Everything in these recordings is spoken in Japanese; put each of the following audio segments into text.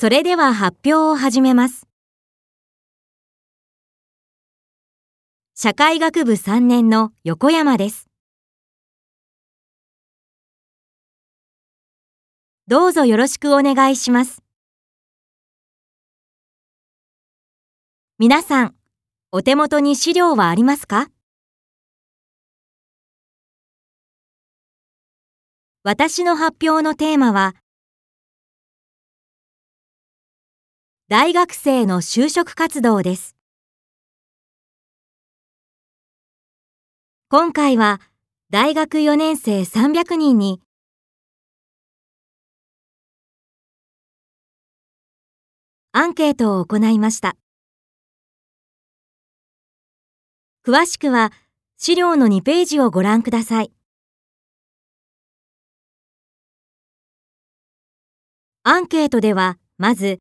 それでは発表を始めます。社会学部3年の横山です。どうぞよろしくお願いします。皆さん、お手元に資料はありますか？私の発表のテーマは、大学生の就職活動です。今回は大学4年生300人にアンケートを行いました。詳しくは資料の2ページをご覧ください。アンケートではまず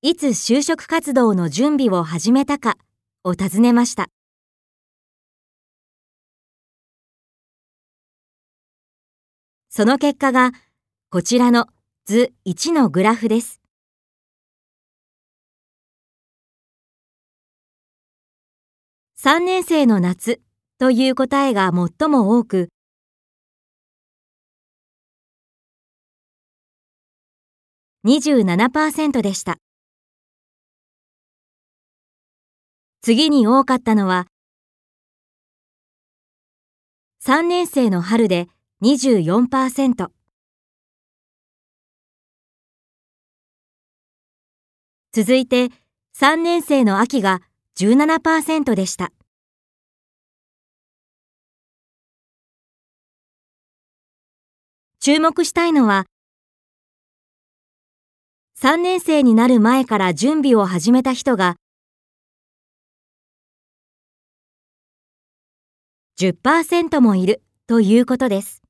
いつ就職活動の準備を始めたかを尋ねました。その結果がこちらの図1のグラフです。3年生の夏という答えが最も多く、27%でした。次に多かったのは、3年生の春で24%。続いて、3年生の秋が17%でした。注目したいのは、3年生になる前から準備を始めた人が10%もいるということです。